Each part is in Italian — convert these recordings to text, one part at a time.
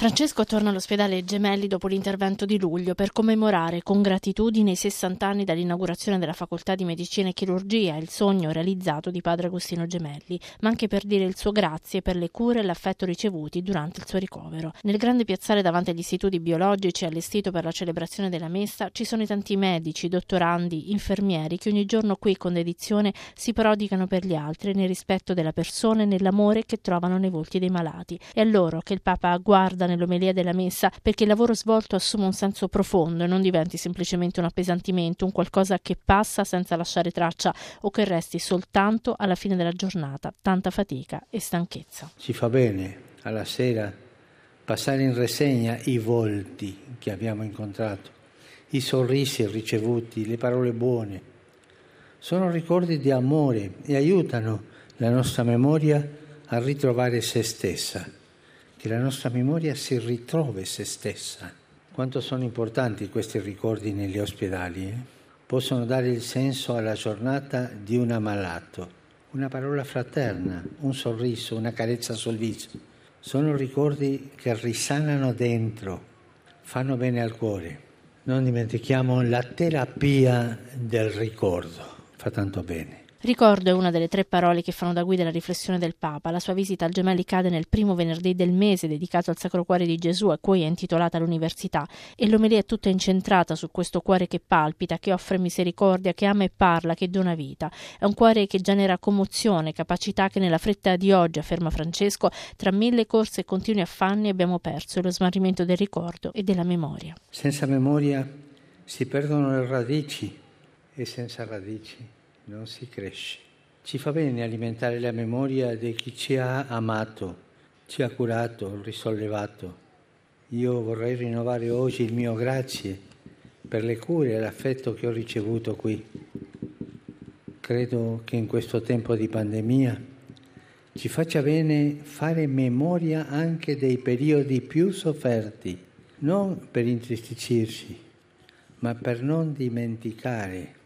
Francesco torna all'ospedale Gemelli dopo l'intervento di luglio per commemorare con gratitudine i 60 anni dall'inaugurazione della facoltà di medicina e chirurgia, il sogno realizzato di padre Agostino Gemelli, ma anche per dire il suo grazie per le cure e l'affetto ricevuti durante il suo ricovero. Nel grande piazzale davanti agli istituti biologici allestito per la celebrazione della messa ci sono i tanti medici, dottorandi, infermieri che ogni giorno qui con dedizione si prodigano per gli altri nel rispetto della persona e nell'amore che trovano nei volti dei malati. È a loro che il Papa guarda nell'omelia della messa perché il lavoro svolto assuma un senso profondo e non diventi semplicemente un appesantimento, un qualcosa che passa senza lasciare traccia o che resti soltanto alla fine della giornata, tanta fatica e stanchezza. Ci fa bene alla sera passare in rassegna i volti che abbiamo incontrato, i sorrisi ricevuti, le parole buone. Sono ricordi di amore e aiutano la nostra memoria a ritrovare se stessa che la nostra memoria si ritrovi se stessa. Quanto sono importanti questi ricordi negli ospedali? Eh? Possono dare il senso alla giornata di un ammalato, una parola fraterna, un sorriso, una carezza sul viso. Sono ricordi che risanano dentro, fanno bene al cuore. Non dimentichiamo la terapia del ricordo, fa tanto bene. Ricordo è una delle tre parole che fanno da guida alla riflessione del Papa. La sua visita al Gemelli cade nel primo venerdì del mese dedicato al Sacro Cuore di Gesù, a cui è intitolata l'Università, e l'omelia è tutta incentrata su questo cuore che palpita, che offre misericordia, che ama e parla, che dona vita. È un cuore che genera commozione, capacità che nella fretta di oggi, afferma Francesco, tra mille corse e continui affanni abbiamo perso lo smarrimento del ricordo e della memoria. Senza memoria si perdono le radici e senza radici non si cresce. Ci fa bene alimentare la memoria di chi ci ha amato, ci ha curato, risollevato. Io vorrei rinnovare oggi il mio grazie per le cure e l'affetto che ho ricevuto qui. Credo che in questo tempo di pandemia ci faccia bene fare memoria anche dei periodi più sofferti, non per intristicirci, ma per non dimenticare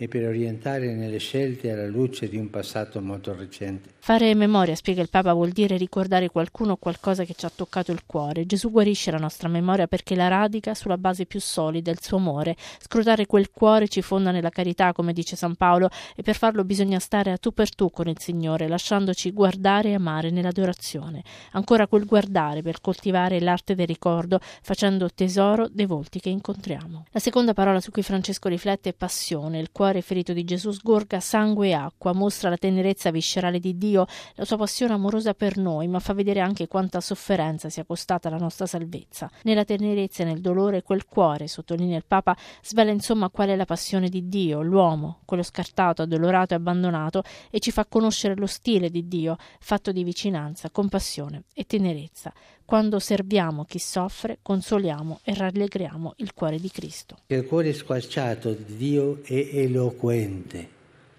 e per orientare nelle scelte alla luce di un passato molto recente. Fare memoria, spiega il Papa, vuol dire ricordare qualcuno o qualcosa che ci ha toccato il cuore. Gesù guarisce la nostra memoria perché la radica sulla base più solida, il suo amore. Scrutare quel cuore ci fonda nella carità, come dice San Paolo, e per farlo bisogna stare a tu per tu con il Signore, lasciandoci guardare e amare nell'adorazione. Ancora quel guardare per coltivare l'arte del ricordo, facendo tesoro dei volti che incontriamo. La seconda parola su cui Francesco riflette è passione, il cuore cuore ferito di Gesù sgorga sangue e acqua, mostra la tenerezza viscerale di Dio, la sua passione amorosa per noi, ma fa vedere anche quanta sofferenza sia costata la nostra salvezza. Nella tenerezza e nel dolore quel cuore, sottolinea il Papa, svela insomma qual è la passione di Dio, l'uomo, quello scartato, addolorato e abbandonato, e ci fa conoscere lo stile di Dio, fatto di vicinanza, compassione e tenerezza. Quando serviamo chi soffre, consoliamo e rallegriamo il cuore di Cristo. Il cuore squarciato di Dio è eloquente,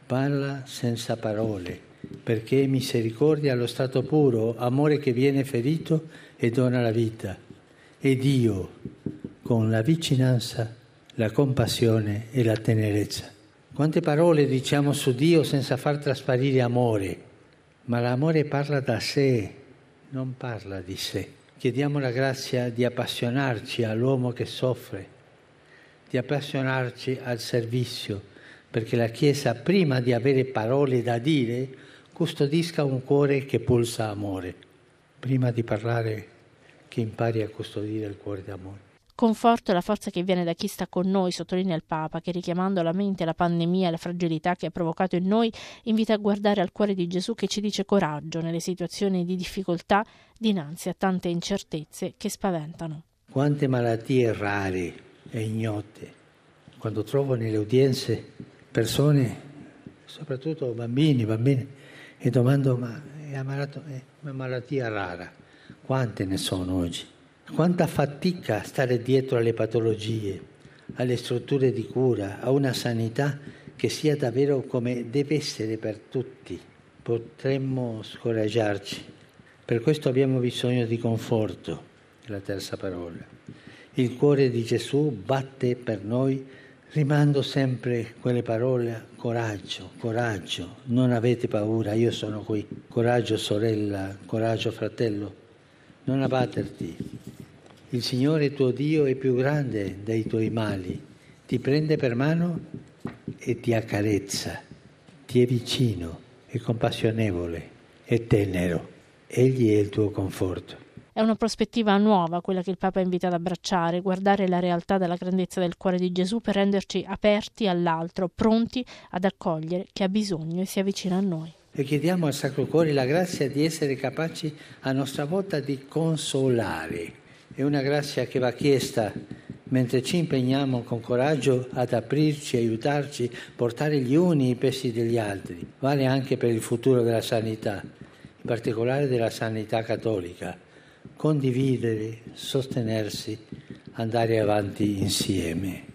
parla senza parole, perché misericordia allo stato puro, amore che viene ferito e dona la vita. E Dio, con la vicinanza, la compassione e la tenerezza. Quante parole diciamo su Dio senza far trasparire amore, ma l'amore parla da sé, non parla di sé. Chiediamo la grazia di appassionarci all'uomo che soffre, di appassionarci al servizio, perché la Chiesa, prima di avere parole da dire, custodisca un cuore che pulsa amore. Prima di parlare, che impari a custodire il cuore d'amore. Conforto è la forza che viene da chi sta con noi, sottolinea il Papa, che richiamando alla mente la pandemia e la fragilità che ha provocato in noi, invita a guardare al cuore di Gesù che ci dice coraggio nelle situazioni di difficoltà dinanzi a tante incertezze che spaventano. Quante malattie rare e ignote. Quando trovo nelle udienze persone, soprattutto bambini, bambine, e domando ma è una malattia rara. Quante ne sono oggi? Quanta fatica stare dietro alle patologie, alle strutture di cura, a una sanità che sia davvero come deve essere per tutti. Potremmo scoraggiarci. Per questo abbiamo bisogno di conforto, la terza parola. Il cuore di Gesù batte per noi rimando sempre quelle parole, coraggio, coraggio, non avete paura, io sono qui, coraggio sorella, coraggio fratello, non abbatterti, Il Signore tuo Dio è più grande dei tuoi mali, ti prende per mano e ti accarezza, ti è vicino, è compassionevole, è tenero. Egli è il tuo conforto. È una prospettiva nuova quella che il Papa invita ad abbracciare, guardare la realtà della grandezza del cuore di Gesù per renderci aperti all'altro, pronti ad accogliere chi ha bisogno e si avvicina a noi. E chiediamo al Sacro Cuore la grazia di essere capaci a nostra volta di consolare. È una grazia che va chiesta mentre ci impegniamo con coraggio ad aprirci, aiutarci, portare gli uni i pesi degli altri. Vale anche per il futuro della sanità, in particolare della sanità cattolica condividere, sostenersi, andare avanti insieme.